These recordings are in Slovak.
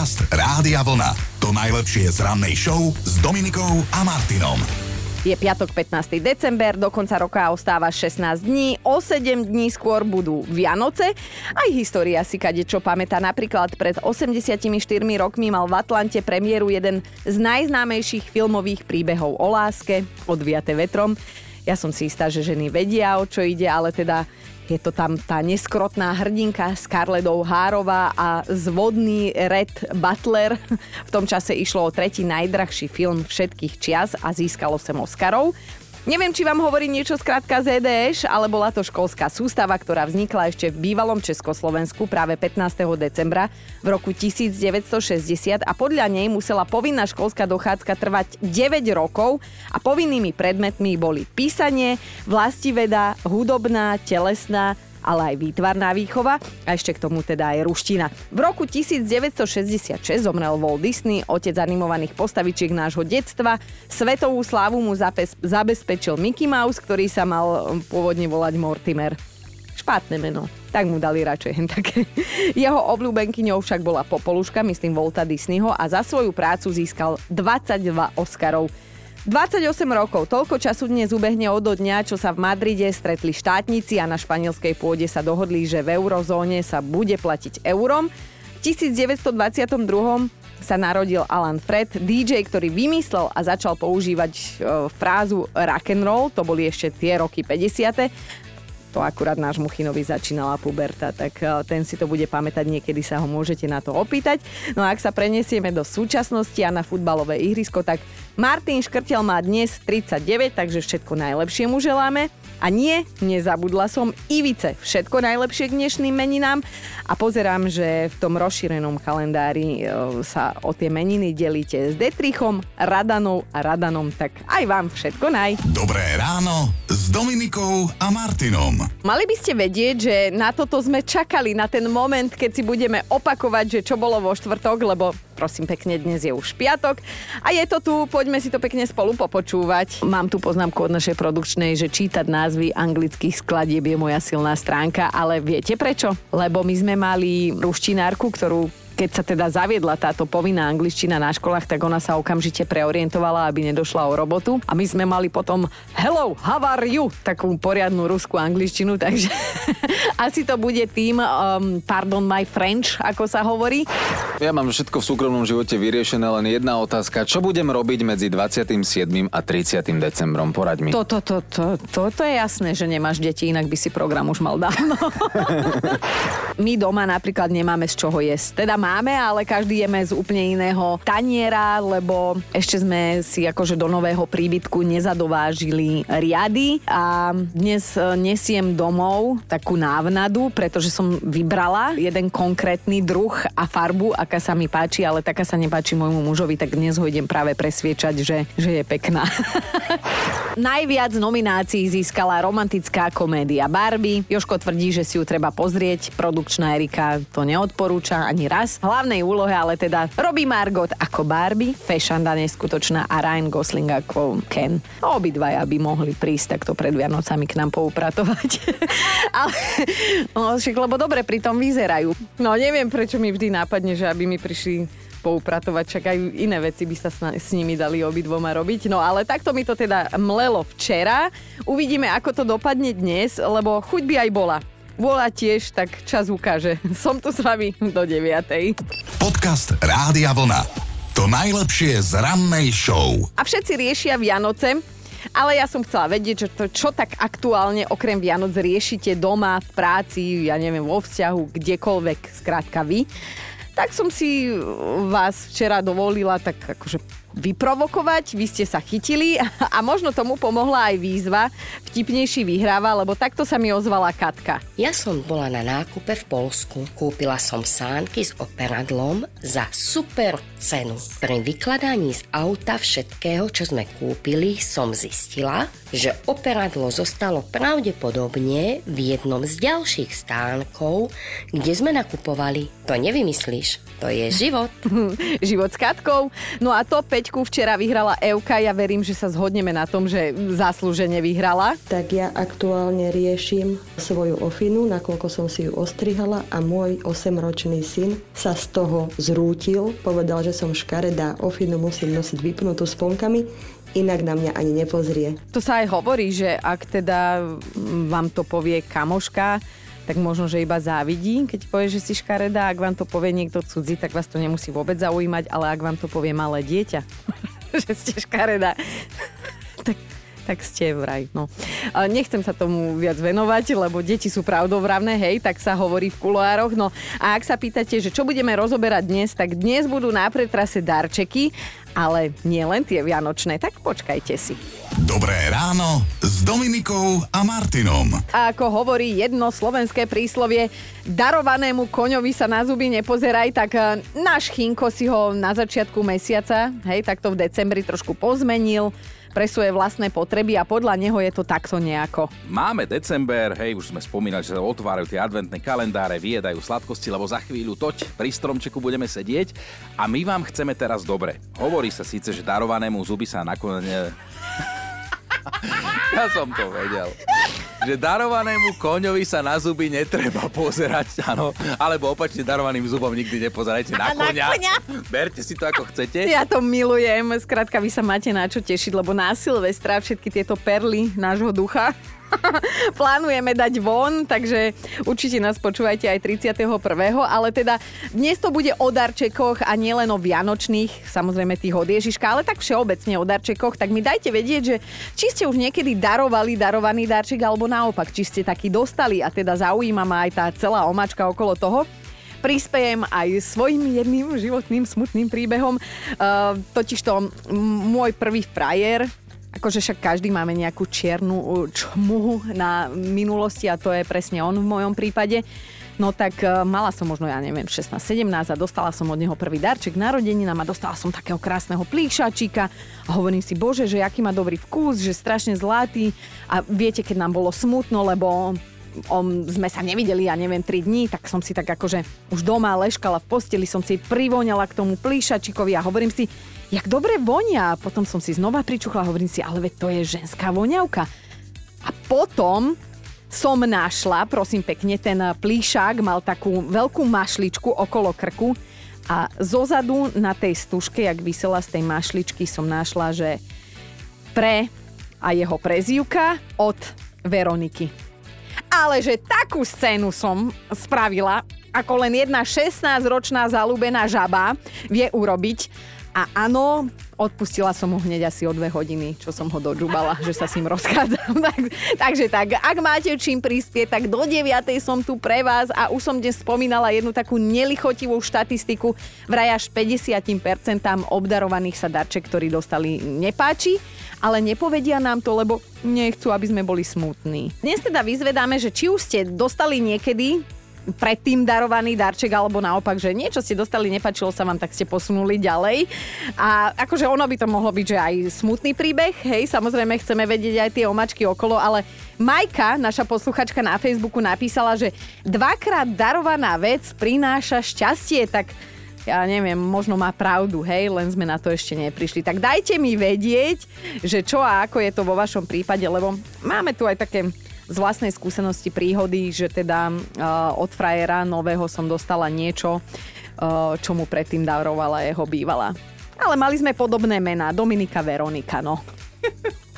Podcast Rádia Vlna. To najlepšie z rannej show s Dominikou a Martinom. Je piatok 15. december, do konca roka ostáva 16 dní, o 7 dní skôr budú Vianoce. Aj história si kade čo pamätá. Napríklad pred 84 rokmi mal v Atlante premiéru jeden z najznámejších filmových príbehov o láske, odviate vetrom. Ja som si istá, že ženy vedia, o čo ide, ale teda je to tam tá neskrotná hrdinka Scarlett O'Harová a zvodný Red Butler. V tom čase išlo o tretí najdrahší film všetkých čias a získalo sem Oscarov. Neviem, či vám hovorí niečo skrátka ZDŠ, ale bola to školská sústava, ktorá vznikla ešte v bývalom Československu práve 15. decembra v roku 1960 a podľa nej musela povinná školská dochádzka trvať 9 rokov a povinnými predmetmi boli písanie, vlastiveda, hudobná, telesná, ale aj výtvarná výchova a ešte k tomu teda aj ruština. V roku 1966 zomrel Walt Disney, otec animovaných postavičiek nášho detstva. Svetovú slávu mu zabezpečil Mickey Mouse, ktorý sa mal um, pôvodne volať Mortimer. Špátne meno. Tak mu dali radšej hen také. Jeho obľúbenkyňou však bola Popoluška, myslím Volta Disneyho a za svoju prácu získal 22 Oscarov. 28 rokov, toľko času dnes ubehne od dňa, čo sa v Madride stretli štátnici a na španielskej pôde sa dohodli, že v eurozóne sa bude platiť eurom. V 1922 sa narodil Alan Fred, DJ, ktorý vymyslel a začal používať e, frázu rock and roll, to boli ešte tie roky 50 to akurát náš Muchinovi začínala puberta, tak eh, ten si to bude pamätať, niekedy sa ho môžete na to opýtať. No a ak sa prenesieme do súčasnosti a na futbalové ihrisko, tak Martin Škrtel má dnes 39, takže všetko najlepšie mu želáme. A nie, nezabudla som Ivice. Všetko najlepšie k dnešným meninám. A pozerám, že v tom rozšírenom kalendári e, sa o tie meniny delíte s Detrichom, Radanou a Radanom. Tak aj vám všetko naj. Dobré ráno s Dominikou a Martinom. Mali by ste vedieť, že na toto sme čakali, na ten moment, keď si budeme opakovať, že čo bolo vo štvrtok, lebo prosím pekne, dnes je už piatok. A je to tu, poďme si to pekne spolu popočúvať. Mám tu poznámku od našej produkčnej, že čítať názvy anglických skladieb je moja silná stránka, ale viete prečo? Lebo my sme mali ruštinárku, ktorú keď sa teda zaviedla táto povinná angličtina na školách, tak ona sa okamžite preorientovala, aby nedošla o robotu. A my sme mali potom Hello, how are you? Takú poriadnu ruskú angličtinu, takže asi to bude tým um, Pardon my French, ako sa hovorí. Ja mám všetko v súkromnom živote vyriešené, len jedna otázka. Čo budem robiť medzi 27. a 30. decembrom? Poraď mi. Toto, to, to, to, to je jasné, že nemáš deti, inak by si program už mal dávno. My doma napríklad nemáme z čoho jesť. Teda má máme, ale každý jeme z úplne iného taniera, lebo ešte sme si akože do nového príbytku nezadovážili riady a dnes e, nesiem domov takú návnadu, pretože som vybrala jeden konkrétny druh a farbu, aká sa mi páči, ale taká sa nepáči môjmu mužovi, tak dnes ho idem práve presviečať, že, že je pekná. Najviac nominácií získala romantická komédia Barbie. Joško tvrdí, že si ju treba pozrieť. Produkčná Erika to neodporúča ani raz hlavnej úlohe ale teda robí Margot ako Barbie, Fešanda neskutočná a Ryan Gosling ako Ken. Obidvaja by mohli prísť takto pred Vianocami k nám poupratovať. ale, no, však, lebo dobre pri tom vyzerajú. No neviem, prečo mi vždy nápadne, že aby mi prišli poupratovať, čak aj iné veci by sa s nimi dali obidvoma robiť. No ale takto mi to teda mlelo včera. Uvidíme, ako to dopadne dnes, lebo chuť by aj bola vôľa tiež, tak čas ukáže. Som tu s vami do 9. Podcast Rádia Vlna. To najlepšie z rannej show. A všetci riešia Vianoce, ale ja som chcela vedieť, že to, čo tak aktuálne okrem Vianoc riešite doma, v práci, ja neviem, vo vzťahu, kdekoľvek, skrátka vy. Tak som si vás včera dovolila tak akože vyprovokovať, vy ste sa chytili a možno tomu pomohla aj výzva vtipnejší vyhráva, lebo takto sa mi ozvala Katka. Ja som bola na nákupe v Polsku. Kúpila som sánky s operadlom za super cenu. Pri vykladaní z auta všetkého, čo sme kúpili, som zistila, že operadlo zostalo pravdepodobne v jednom z ďalších stánkov, kde sme nakupovali. To nevymyslíš, to je život. život s Katkou. No a to 5 peťku včera vyhrala Euka. Ja verím, že sa zhodneme na tom, že zaslúžene vyhrala. Tak ja aktuálne riešim svoju ofinu, nakoľko som si ju ostrihala a môj 8-ročný syn sa z toho zrútil. Povedal, že som škaredá, ofinu musím nosiť vypnutú sponkami, inak na mňa ani nepozrie. To sa aj hovorí, že ak teda vám to povie kamoška, tak možno, že iba závidí, keď povie, že si škaredá. Ak vám to povie niekto cudzí, tak vás to nemusí vôbec zaujímať, ale ak vám to povie malé dieťa, že ste škaredá, tak tak ste vraj. No. Nechcem sa tomu viac venovať, lebo deti sú pravdovravné, hej, tak sa hovorí v kuloároch. No a ak sa pýtate, že čo budeme rozoberať dnes, tak dnes budú na pretrase darčeky, ale nie len tie vianočné, tak počkajte si. Dobré ráno s Dominikou a Martinom. A ako hovorí jedno slovenské príslovie, darovanému koňovi sa na zuby nepozeraj, tak e, náš Chinko si ho na začiatku mesiaca, hej, takto v decembri trošku pozmenil pre svoje vlastné potreby a podľa neho je to takto nejako. Máme december, hej, už sme spomínali, že sa otvárajú tie adventné kalendáre, vyjedajú sladkosti, lebo za chvíľu toť pri stromčeku budeme sedieť a my vám chceme teraz dobre. Hovorí sa síce, že darovanému zuby sa nakoniec... ja som to vedel že darovanému koňovi sa na zuby netreba pozerať, áno, alebo opačne darovaným zubom nikdy nepozerajte na, na koňa. koňa. Berte si to ako chcete. Ja to milujem, skrátka vy sa máte na čo tešiť, lebo na Silvestra všetky tieto perly nášho ducha plánujeme dať von, takže určite nás počúvajte aj 31. Ale teda dnes to bude o darčekoch a nielen o vianočných, samozrejme tých od Ježiška, ale tak všeobecne o darčekoch, tak mi dajte vedieť, že či ste už niekedy darovali darovaný darček, alebo naopak, či ste taký dostali a teda zaujíma ma aj tá celá omačka okolo toho prispejem aj svojim jedným životným smutným príbehom. Uh, totižto môj prvý frajer, Akože však každý máme nejakú čiernu čmuhu na minulosti a to je presne on v mojom prípade. No tak e, mala som možno, ja neviem, 16-17 a dostala som od neho prvý darček narodeninám a dostala som takého krásneho plíšačika a hovorím si, bože, že aký má dobrý vkus, že strašne zlatý a viete, keď nám bolo smutno, lebo on, sme sa nevideli, ja neviem, 3 dní, tak som si tak akože už doma leškala v posteli, som si privoňala k tomu plíšačikovi a hovorím si, jak dobre vonia. Potom som si znova pričuchla a hovorím si, ale veď to je ženská voňavka. A potom som našla, prosím pekne, ten plíšák mal takú veľkú mašličku okolo krku a zozadu na tej stužke, jak vysela z tej mašličky, som našla, že pre a jeho prezivka od Veroniky. Ale že takú scénu som spravila, ako len jedna 16-ročná zalúbená žaba vie urobiť a áno, odpustila som ho hneď asi o dve hodiny, čo som ho dožubala, že sa s ním rozchádzam. tak, takže tak, ak máte čím prispieť, tak do 9. som tu pre vás a už som dnes spomínala jednu takú nelichotivú štatistiku. Vraj až 50% obdarovaných sa darček, ktorý dostali, nepáči, ale nepovedia nám to, lebo nechcú, aby sme boli smutní. Dnes teda vyzvedáme, že či už ste dostali niekedy predtým darovaný darček, alebo naopak, že niečo ste dostali, nepačilo sa vám, tak ste posunuli ďalej. A akože ono by to mohlo byť, že aj smutný príbeh, hej, samozrejme chceme vedieť aj tie omačky okolo, ale Majka, naša posluchačka na Facebooku, napísala, že dvakrát darovaná vec prináša šťastie, tak ja neviem, možno má pravdu, hej, len sme na to ešte neprišli. Tak dajte mi vedieť, že čo a ako je to vo vašom prípade, lebo máme tu aj také z vlastnej skúsenosti príhody, že teda uh, od frajera nového som dostala niečo, uh, čo mu predtým darovala jeho bývala. Ale mali sme podobné mená, Dominika Veronika, no.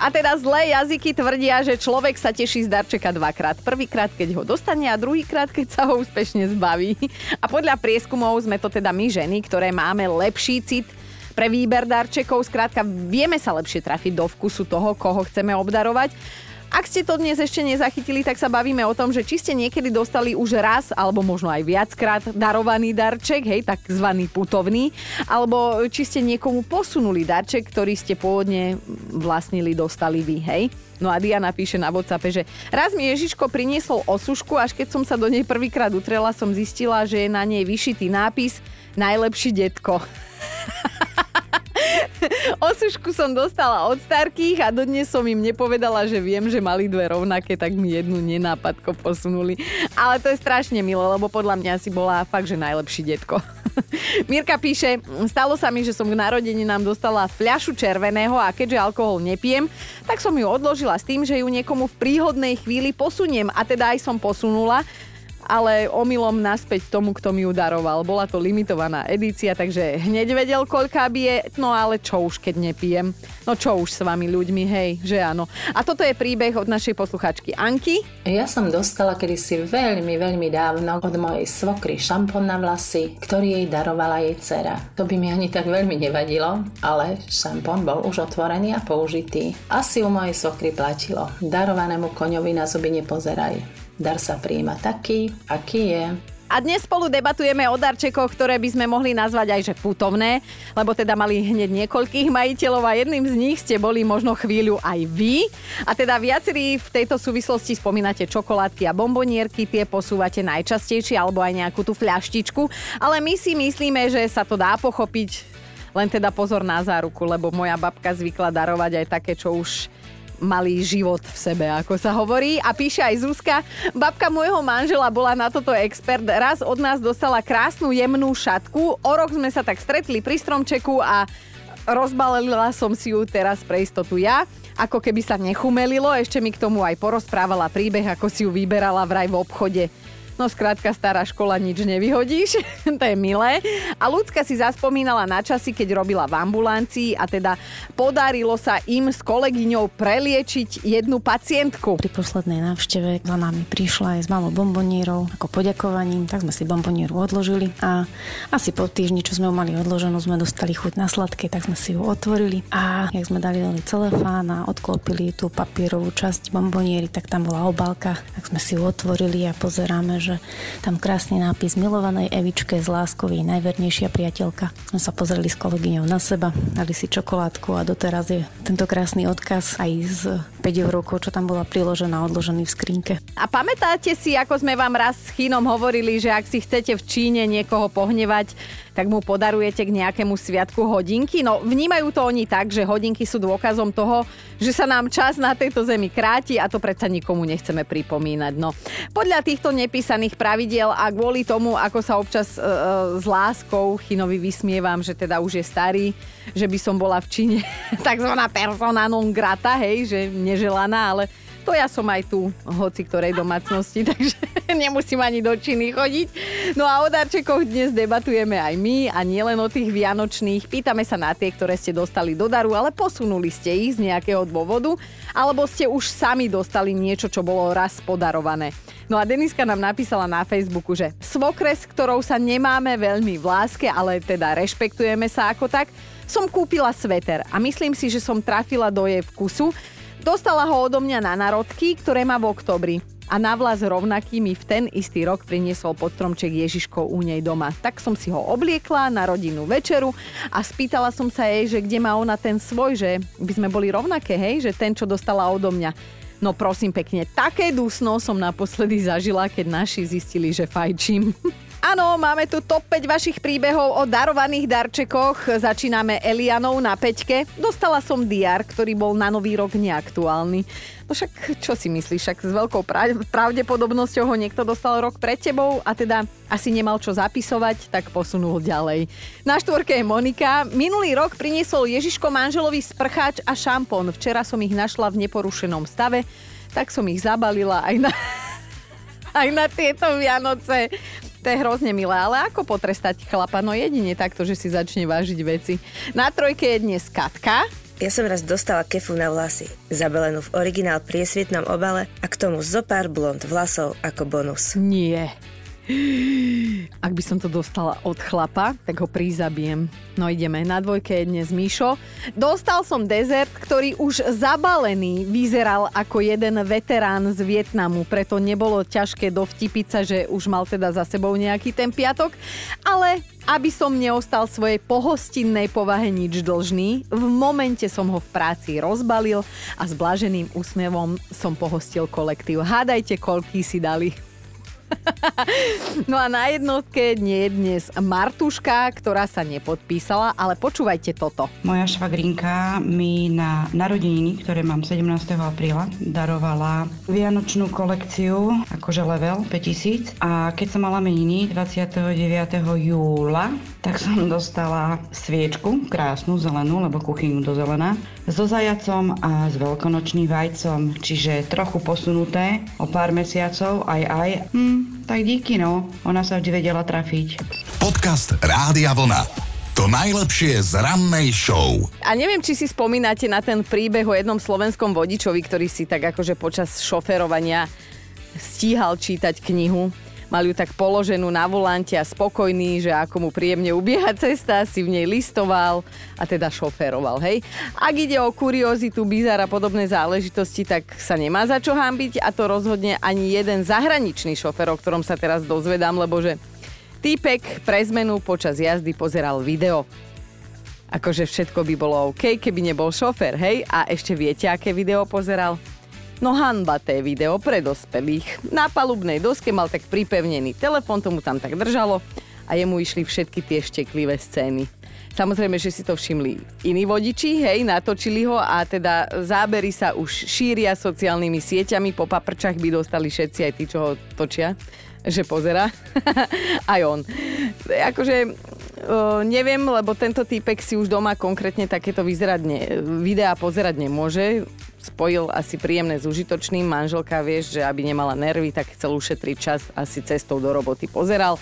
A teda zlé jazyky tvrdia, že človek sa teší z darčeka dvakrát. Prvýkrát, keď ho dostane a druhýkrát, keď sa ho úspešne zbaví. A podľa prieskumov sme to teda my ženy, ktoré máme lepší cit pre výber darčekov. Skrátka, vieme sa lepšie trafiť do vkusu toho, koho chceme obdarovať. Ak ste to dnes ešte nezachytili, tak sa bavíme o tom, že či ste niekedy dostali už raz, alebo možno aj viackrát darovaný darček, hej, takzvaný putovný, alebo či ste niekomu posunuli darček, ktorý ste pôvodne vlastnili, dostali vy, hej. No a Diana píše na WhatsAppe, že raz mi Ježiško priniesol osušku, až keď som sa do nej prvýkrát utrela, som zistila, že je na nej vyšitý nápis Najlepší detko. Osušku som dostala od starkých a dodnes som im nepovedala, že viem, že mali dve rovnaké, tak mi jednu nenápadko posunuli. Ale to je strašne milé, lebo podľa mňa si bola fakt, že najlepší detko. Mirka píše, stalo sa mi, že som k narodeninám dostala fľašu červeného a keďže alkohol nepijem, tak som ju odložila s tým, že ju niekomu v príhodnej chvíli posuniem a teda aj som posunula ale omylom naspäť tomu, kto mi ju daroval. Bola to limitovaná edícia, takže hneď vedel, koľká bije, no ale čo už, keď nepijem. No čo už s vami ľuďmi, hej, že áno. A toto je príbeh od našej posluchačky Anky. Ja som dostala kedysi veľmi, veľmi dávno od mojej svokry šampón na vlasy, ktorý jej darovala jej dcera. To by mi ani tak veľmi nevadilo, ale šampón bol už otvorený a použitý. Asi u mojej svokry platilo. Darovanému koňovi na zuby nepozeraj. Dar sa príjma taký, aký je. A dnes spolu debatujeme o darčekoch, ktoré by sme mohli nazvať aj že putovné, lebo teda mali hneď niekoľkých majiteľov a jedným z nich ste boli možno chvíľu aj vy. A teda viacerí v tejto súvislosti spomínate čokoládky a bombonierky, tie posúvate najčastejšie alebo aj nejakú tú fľaštičku, ale my si myslíme, že sa to dá pochopiť len teda pozor na záruku, lebo moja babka zvykla darovať aj také, čo už malý život v sebe, ako sa hovorí. A píše aj Zuzka, babka môjho manžela bola na toto expert. Raz od nás dostala krásnu jemnú šatku. O rok sme sa tak stretli pri stromčeku a rozbalila som si ju teraz pre istotu ja. Ako keby sa nechumelilo, ešte mi k tomu aj porozprávala príbeh, ako si ju vyberala vraj v obchode. No skrátka, stará škola nič nevyhodíš, to je milé. A ľudská si zaspomínala na časy, keď robila v ambulancii a teda podarilo sa im s kolegyňou preliečiť jednu pacientku. Pri poslednej návšteve za nami prišla aj s malou bombonierou ako poďakovaním, tak sme si bombonieru odložili a asi po týždni, čo sme ju mali odloženú, sme dostali chuť na sladké, tak sme si ju otvorili a jak sme dali celefán a odklopili tú papierovú časť bomboniery, tak tam bola obálka, tak sme si ju otvorili a pozeráme, že že tam krásny nápis milovanej Evičke z láskovej najvernejšia priateľka. Sme sa pozreli s kolegyňou na seba, dali si čokoládku a doteraz je tento krásny odkaz aj z 5 eurovkov, čo tam bola priložená, odložený v skrinke. A pamätáte si, ako sme vám raz s Chinom hovorili, že ak si chcete v Číne niekoho pohnevať, tak mu podarujete k nejakému sviatku hodinky. No vnímajú to oni tak, že hodinky sú dôkazom toho, že sa nám čas na tejto zemi kráti a to predsa nikomu nechceme pripomínať. No, podľa týchto nepísaných pravidiel a kvôli tomu, ako sa občas e, e s láskou Chinovi vysmievam, že teda už je starý, že by som bola v Číne takzvaná persona non grata, hej, že neželaná, ale to ja som aj tu, hoci ktorej domácnosti, takže nemusím ani do Číny chodiť. No a o darčekoch dnes debatujeme aj my a nielen o tých vianočných. Pýtame sa na tie, ktoré ste dostali do daru, ale posunuli ste ich z nejakého dôvodu, alebo ste už sami dostali niečo, čo bolo raz podarované. No a Deniska nám napísala na Facebooku, že svokres, ktorou sa nemáme veľmi v láske, ale teda rešpektujeme sa ako tak, som kúpila sveter a myslím si, že som trafila do jej vkusu, Dostala ho odo mňa na narodky, ktoré má v oktobri. A na vlas rovnaký mi v ten istý rok priniesol pod stromček Ježiško u nej doma. Tak som si ho obliekla na rodinnú večeru a spýtala som sa jej, že kde má ona ten svoj, že by sme boli rovnaké, hej, že ten, čo dostala odo mňa. No prosím pekne, také dusno som naposledy zažila, keď naši zistili, že fajčím. Áno, máme tu top 5 vašich príbehov o darovaných darčekoch. Začíname Elianou na peťke. Dostala som diar, ktorý bol na nový rok neaktuálny. No však čo si myslíš, však s veľkou pravdepodobnosťou ho niekto dostal rok pred tebou a teda asi nemal čo zapisovať, tak posunul ďalej. Na štvorke je Monika. Minulý rok priniesol Ježiško manželovi sprcháč a šampón. Včera som ich našla v neporušenom stave, tak som ich zabalila aj na, aj na tieto Vianoce. To je hrozne milé, ale ako potrestať chlapa? No jedine takto, že si začne vážiť veci. Na trojke je dnes Katka. Ja som raz dostala kefu na vlasy, zabelenú v originál priesvitnom obale a k tomu zo pár blond vlasov ako bonus. Nie. Ak by som to dostala od chlapa, tak ho prizabijem. No ideme, na dvojke je dnes Mišo. Dostal som dezert, ktorý už zabalený vyzeral ako jeden veterán z Vietnamu, preto nebolo ťažké dovtipiť sa, že už mal teda za sebou nejaký ten piatok, ale aby som neostal svojej pohostinnej povahe nič dlžný, v momente som ho v práci rozbalil a s blaženým úsmevom som pohostil kolektív. Hádajte, koľký si dali. No a na jednotke nie je dnes Martuška, ktorá sa nepodpísala, ale počúvajte toto. Moja švagrinka mi na narodeniny, ktoré mám 17. apríla, darovala vianočnú kolekciu, akože level 5000 a keď som mala meniny 29. júla, tak som dostala sviečku, krásnu zelenú, lebo kuchyňu do zelená, so zajacom a s veľkonočným vajcom, čiže trochu posunuté o pár mesiacov, aj aj. Hm, tak díky no, ona sa vždy vedela trafiť. Podcast Rádia Vlna. To najlepšie z rannej show. A neviem, či si spomínate na ten príbeh o jednom slovenskom vodičovi, ktorý si tak akože počas šoferovania stíhal čítať knihu mal ju tak položenú na volante a spokojný, že ako mu príjemne ubieha cesta, si v nej listoval a teda šoféroval, hej. Ak ide o kuriozitu, bizar a podobné záležitosti, tak sa nemá za čo hambiť a to rozhodne ani jeden zahraničný šofér, o ktorom sa teraz dozvedám, lebo že týpek pre zmenu počas jazdy pozeral video akože všetko by bolo OK, keby nebol šofér, hej? A ešte viete, aké video pozeral? No hanbaté video pre dospelých. Na palubnej doske mal tak pripevnený telefon, tomu tam tak držalo a jemu išli všetky tie šteklivé scény. Samozrejme, že si to všimli iní vodiči, hej, natočili ho a teda zábery sa už šíria sociálnymi sieťami, po paprčach by dostali všetci aj tí, čo ho točia, že pozera. aj on. Akože neviem, lebo tento týpek si už doma konkrétne takéto vyzerať ne, videá pozerať nemôže spojil asi príjemné s užitočným. Manželka, vieš, že aby nemala nervy, tak chcel ušetriť čas, asi cestou do roboty pozeral.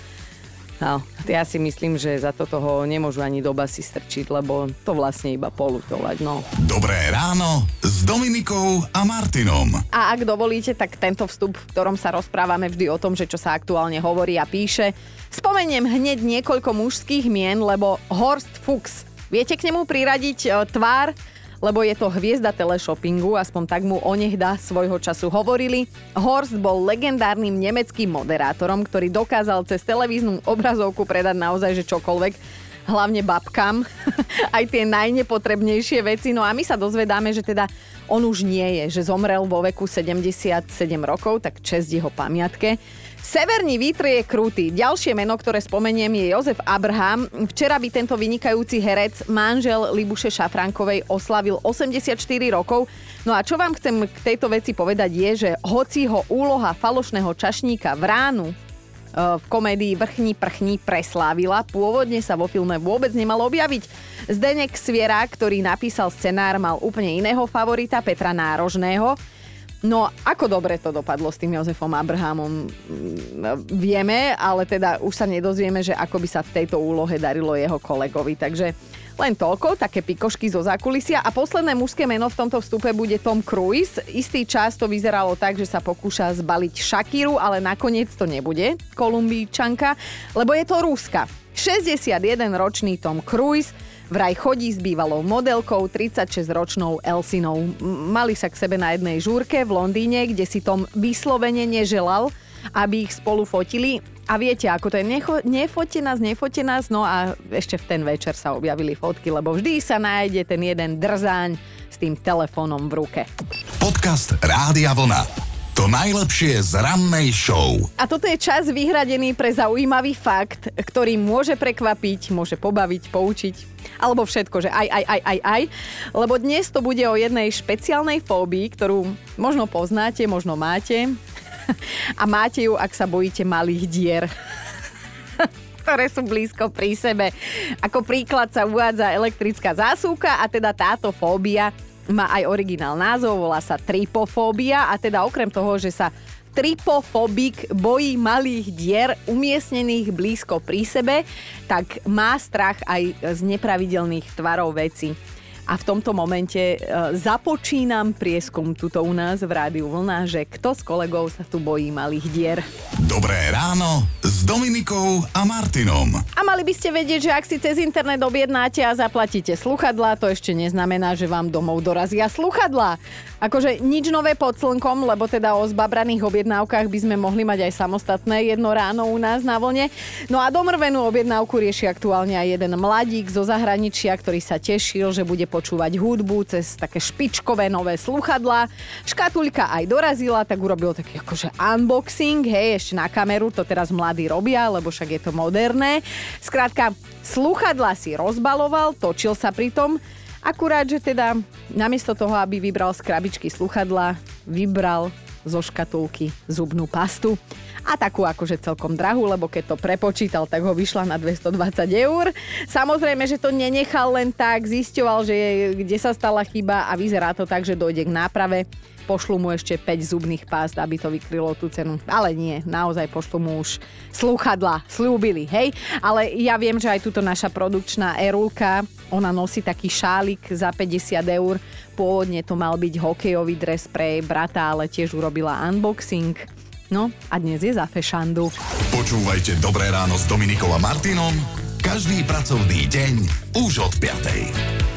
No, ja si myslím, že za toto ho nemôžu ani doba si strčiť, lebo to vlastne iba polutovať, no. Dobré ráno s Dominikou a Martinom. A ak dovolíte, tak tento vstup, v ktorom sa rozprávame vždy o tom, že čo sa aktuálne hovorí a píše, spomeniem hneď niekoľko mužských mien, lebo Horst Fuchs, viete k nemu priradiť e, tvár lebo je to hviezda teleshoppingu, aspoň tak mu onehda svojho času hovorili. Horst bol legendárnym nemeckým moderátorom, ktorý dokázal cez televíznu obrazovku predať naozaj že čokoľvek, hlavne babkám, aj tie najnepotrebnejšie veci. No a my sa dozvedáme, že teda on už nie je, že zomrel vo veku 77 rokov, tak čest jeho pamiatke. Severný vítr je krutý. Ďalšie meno, ktoré spomeniem, je Jozef Abraham. Včera by tento vynikajúci herec, manžel Libuše Šafrankovej, oslavil 84 rokov. No a čo vám chcem k tejto veci povedať je, že hoci ho úloha falošného čašníka v ránu e, v komédii Vrchní prchní preslávila. Pôvodne sa vo filme vôbec nemal objaviť. Zdenek Sviera, ktorý napísal scenár, mal úplne iného favorita, Petra Nárožného. No, ako dobre to dopadlo s tým Jozefom Abrahamom, mm, vieme, ale teda už sa nedozvieme, že ako by sa v tejto úlohe darilo jeho kolegovi. Takže len toľko, také pikošky zo zákulisia. A posledné mužské meno v tomto vstupe bude Tom Cruise. Istý čas to vyzeralo tak, že sa pokúša zbaliť Shakiru, ale nakoniec to nebude Kolumbíčanka, lebo je to Ruska. 61-ročný Tom Cruise Vraj chodí s bývalou modelkou 36-ročnou Elsinou. Mali sa k sebe na jednej žúrke v Londýne, kde si Tom vyslovene neželal, aby ich spolu fotili. A viete, ako to je, necho, nefote nás, nefote nás, no a ešte v ten večer sa objavili fotky, lebo vždy sa nájde ten jeden drzáň s tým telefónom v ruke. Podcast Rádia Vlna. To najlepšie z rannej show. A toto je čas vyhradený pre zaujímavý fakt, ktorý môže prekvapiť, môže pobaviť, poučiť. Alebo všetko, že aj, aj, aj, aj, aj. Lebo dnes to bude o jednej špeciálnej fóbii, ktorú možno poznáte, možno máte. A máte ju, ak sa bojíte malých dier ktoré sú blízko pri sebe. Ako príklad sa uvádza elektrická zásuvka a teda táto fóbia má aj originál názov, volá sa tripofóbia a teda okrem toho, že sa tripofobik bojí malých dier umiestnených blízko pri sebe, tak má strach aj z nepravidelných tvarov veci. A v tomto momente e, započínam prieskum tuto u nás v Rádiu Vlna, že kto s kolegov sa tu bojí malých dier. Dobré ráno s Dominikou a Martinom. A mali by ste vedieť, že ak si cez internet objednáte a zaplatíte sluchadlá, to ešte neznamená, že vám domov dorazia sluchadlá. Akože nič nové pod slnkom, lebo teda o zbabraných objednávkach by sme mohli mať aj samostatné jedno ráno u nás na vlne. No a domrvenú objednávku rieši aktuálne aj jeden mladík zo zahraničia, ktorý sa tešil, že bude počúvať hudbu cez také špičkové nové sluchadlá. Škatulka aj dorazila, tak urobil taký akože unboxing, hej, ešte na kameru, to teraz mladí robia, lebo však je to moderné. Skrátka, sluchadla si rozbaloval, točil sa pri tom, akurát, že teda namiesto toho, aby vybral z krabičky sluchadla, vybral zo škatulky zubnú pastu. A takú akože celkom drahú, lebo keď to prepočítal, tak ho vyšla na 220 eur. Samozrejme, že to nenechal len tak, zisťoval, že je, kde sa stala chyba a vyzerá to tak, že dojde k náprave pošlu mu ešte 5 zubných pást, aby to vykrylo tú cenu. Ale nie, naozaj pošlu mu už slúchadla, slúbili, hej? Ale ja viem, že aj túto naša produkčná Erulka, ona nosí taký šálik za 50 eur. Pôvodne to mal byť hokejový dres pre jej brata, ale tiež urobila unboxing. No a dnes je za fešandu. Počúvajte Dobré ráno s Dominikom a Martinom každý pracovný deň už od 5.